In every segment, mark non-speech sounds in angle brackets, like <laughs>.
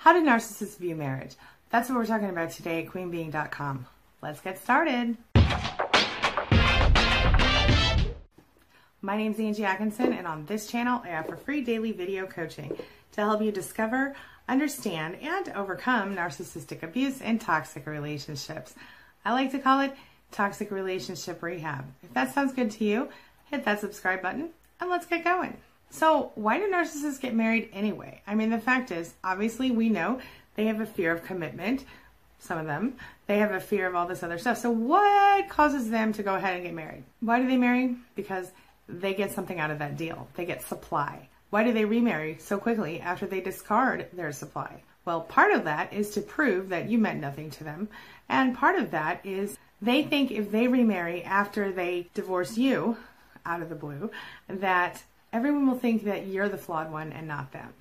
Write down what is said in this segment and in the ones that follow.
How do narcissists view marriage? That's what we're talking about today at queenbeeing.com. Let's get started. My name is Angie Atkinson, and on this channel, I offer free daily video coaching to help you discover, understand, and overcome narcissistic abuse and toxic relationships. I like to call it toxic relationship rehab. If that sounds good to you, hit that subscribe button and let's get going. So, why do narcissists get married anyway? I mean, the fact is, obviously, we know they have a fear of commitment, some of them. They have a fear of all this other stuff. So, what causes them to go ahead and get married? Why do they marry? Because they get something out of that deal, they get supply. Why do they remarry so quickly after they discard their supply? Well, part of that is to prove that you meant nothing to them. And part of that is they think if they remarry after they divorce you out of the blue, that everyone will think that you're the flawed one and not them.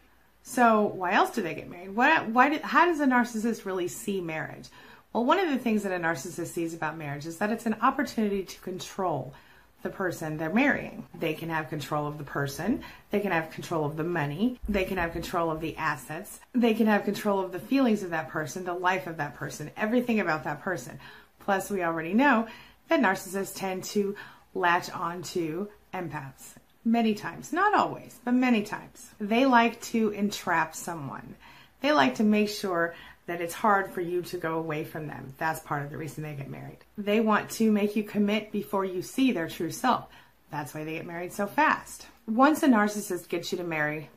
So why else do they get married? Why, why did, how does a narcissist really see marriage? Well, one of the things that a narcissist sees about marriage is that it's an opportunity to control the person they're marrying. They can have control of the person, they can have control of the money, they can have control of the assets, they can have control of the feelings of that person, the life of that person, everything about that person. Plus, we already know that narcissists tend to latch onto empaths many times, not always, but many times. They like to entrap someone. They like to make sure that it's hard for you to go away from them. That's part of the reason they get married. They want to make you commit before you see their true self. That's why they get married so fast. Once a narcissist gets you to marry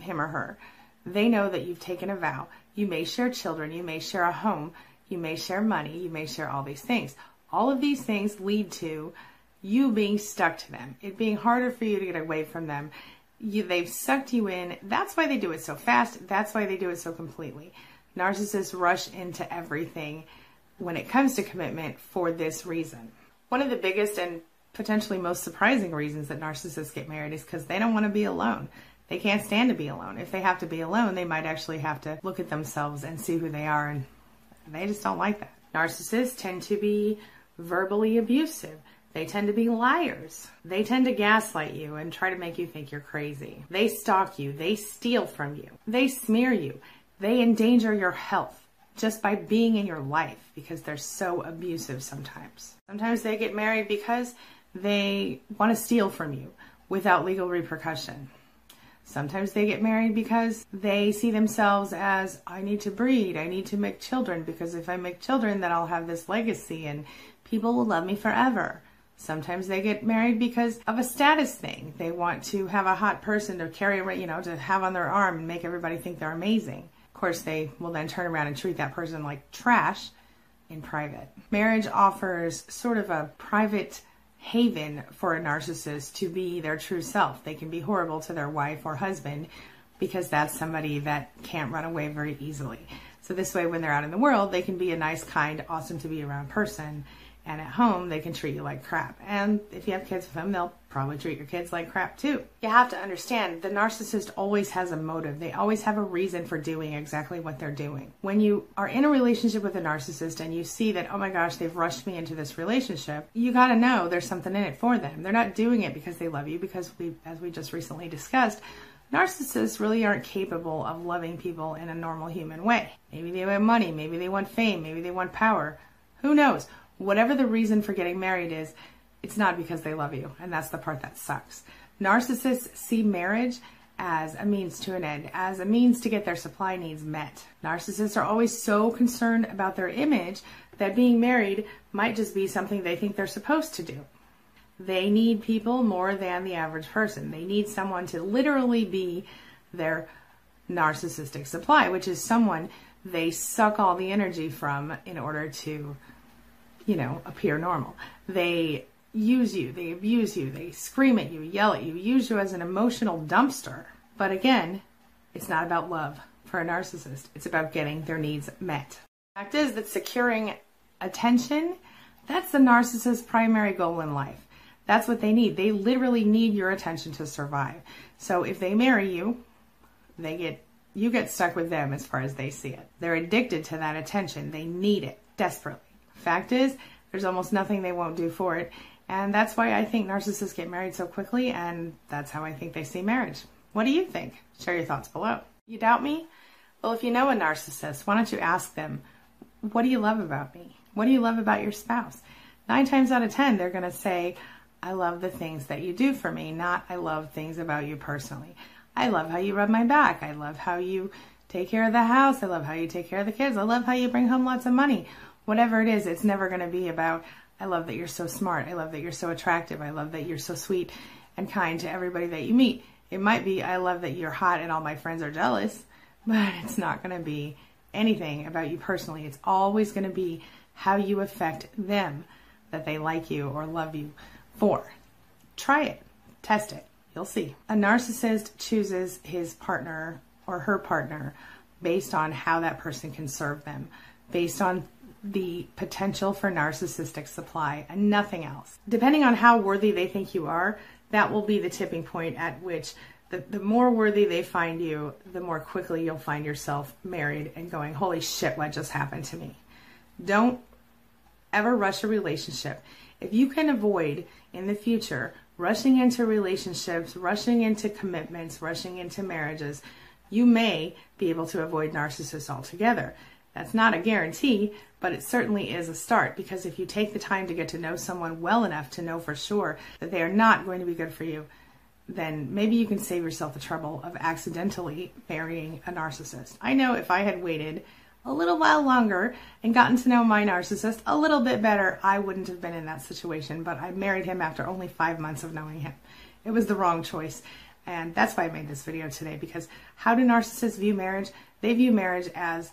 him or her, they know that you've taken a vow. You may share children, you may share a home, you may share money, you may share all these things. All of these things lead to you being stuck to them, it being harder for you to get away from them. You, they've sucked you in. That's why they do it so fast. That's why they do it so completely. Narcissists rush into everything when it comes to commitment for this reason. One of the biggest and potentially most surprising reasons that narcissists get married is because they don't want to be alone. They can't stand to be alone. If they have to be alone, they might actually have to look at themselves and see who they are, and they just don't like that. Narcissists tend to be verbally abusive. They tend to be liars. They tend to gaslight you and try to make you think you're crazy. They stalk you. They steal from you. They smear you. They endanger your health just by being in your life because they're so abusive sometimes. Sometimes they get married because they want to steal from you without legal repercussion. Sometimes they get married because they see themselves as, I need to breed, I need to make children, because if I make children, then I'll have this legacy and people will love me forever. Sometimes they get married because of a status thing. They want to have a hot person to carry, around, you know, to have on their arm and make everybody think they're amazing. Of course, they will then turn around and treat that person like trash in private. Marriage offers sort of a private haven for a narcissist to be their true self. They can be horrible to their wife or husband because that's somebody that can't run away very easily. So this way, when they're out in the world, they can be a nice, kind, awesome to be around person and at home, they can treat you like crap. And if you have kids with them, they'll probably treat your kids like crap too. You have to understand the narcissist always has a motive. They always have a reason for doing exactly what they're doing. When you are in a relationship with a narcissist and you see that, oh my gosh, they've rushed me into this relationship, you got to know there's something in it for them. They're not doing it because they love you, because we, as we just recently discussed, narcissists really aren't capable of loving people in a normal human way. Maybe they want money, maybe they want fame, maybe they want power. Who knows? Whatever the reason for getting married is, it's not because they love you. And that's the part that sucks. Narcissists see marriage as a means to an end, as a means to get their supply needs met. Narcissists are always so concerned about their image that being married might just be something they think they're supposed to do. They need people more than the average person. They need someone to literally be their narcissistic supply, which is someone they suck all the energy from in order to you know, appear normal. They use you, they abuse you, they scream at you, yell at you, use you as an emotional dumpster. But again, it's not about love for a narcissist, it's about getting their needs met. Fact is that securing attention, that's the narcissist's primary goal in life. That's what they need. They literally need your attention to survive. So if they marry you, they get you get stuck with them as far as they see it. They're addicted to that attention. They need it desperately. Fact is, there's almost nothing they won't do for it. And that's why I think narcissists get married so quickly, and that's how I think they see marriage. What do you think? Share your thoughts below. You doubt me? Well, if you know a narcissist, why don't you ask them, What do you love about me? What do you love about your spouse? Nine times out of ten, they're going to say, I love the things that you do for me, not I love things about you personally. I love how you rub my back. I love how you take care of the house. I love how you take care of the kids. I love how you bring home lots of money. Whatever it is, it's never going to be about, I love that you're so smart. I love that you're so attractive. I love that you're so sweet and kind to everybody that you meet. It might be, I love that you're hot and all my friends are jealous, <laughs> but it's not going to be anything about you personally. It's always going to be how you affect them that they like you or love you for. Try it, test it, you'll see. A narcissist chooses his partner or her partner based on how that person can serve them, based on the potential for narcissistic supply and nothing else. Depending on how worthy they think you are, that will be the tipping point at which the, the more worthy they find you, the more quickly you'll find yourself married and going, holy shit, what just happened to me? Don't ever rush a relationship. If you can avoid in the future rushing into relationships, rushing into commitments, rushing into marriages, you may be able to avoid narcissists altogether. That's not a guarantee, but it certainly is a start because if you take the time to get to know someone well enough to know for sure that they are not going to be good for you, then maybe you can save yourself the trouble of accidentally marrying a narcissist. I know if I had waited a little while longer and gotten to know my narcissist a little bit better, I wouldn't have been in that situation. But I married him after only five months of knowing him. It was the wrong choice. And that's why I made this video today because how do narcissists view marriage? They view marriage as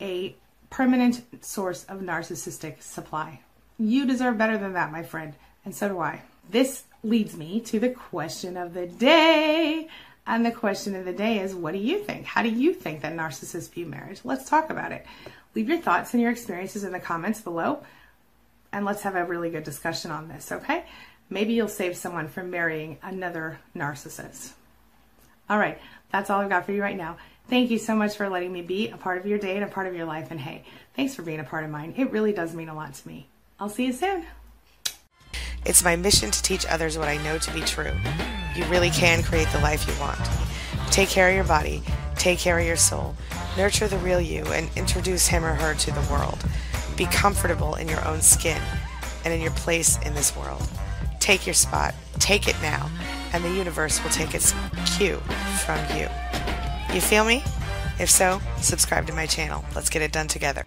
a permanent source of narcissistic supply. You deserve better than that, my friend, and so do I. This leads me to the question of the day. And the question of the day is what do you think? How do you think that narcissists view marriage? Let's talk about it. Leave your thoughts and your experiences in the comments below, and let's have a really good discussion on this, okay? Maybe you'll save someone from marrying another narcissist. All right, that's all I've got for you right now. Thank you so much for letting me be a part of your day and a part of your life. And hey, thanks for being a part of mine. It really does mean a lot to me. I'll see you soon. It's my mission to teach others what I know to be true. You really can create the life you want. Take care of your body, take care of your soul, nurture the real you, and introduce him or her to the world. Be comfortable in your own skin and in your place in this world. Take your spot, take it now, and the universe will take its cue from you. You feel me? If so, subscribe to my channel. Let's get it done together.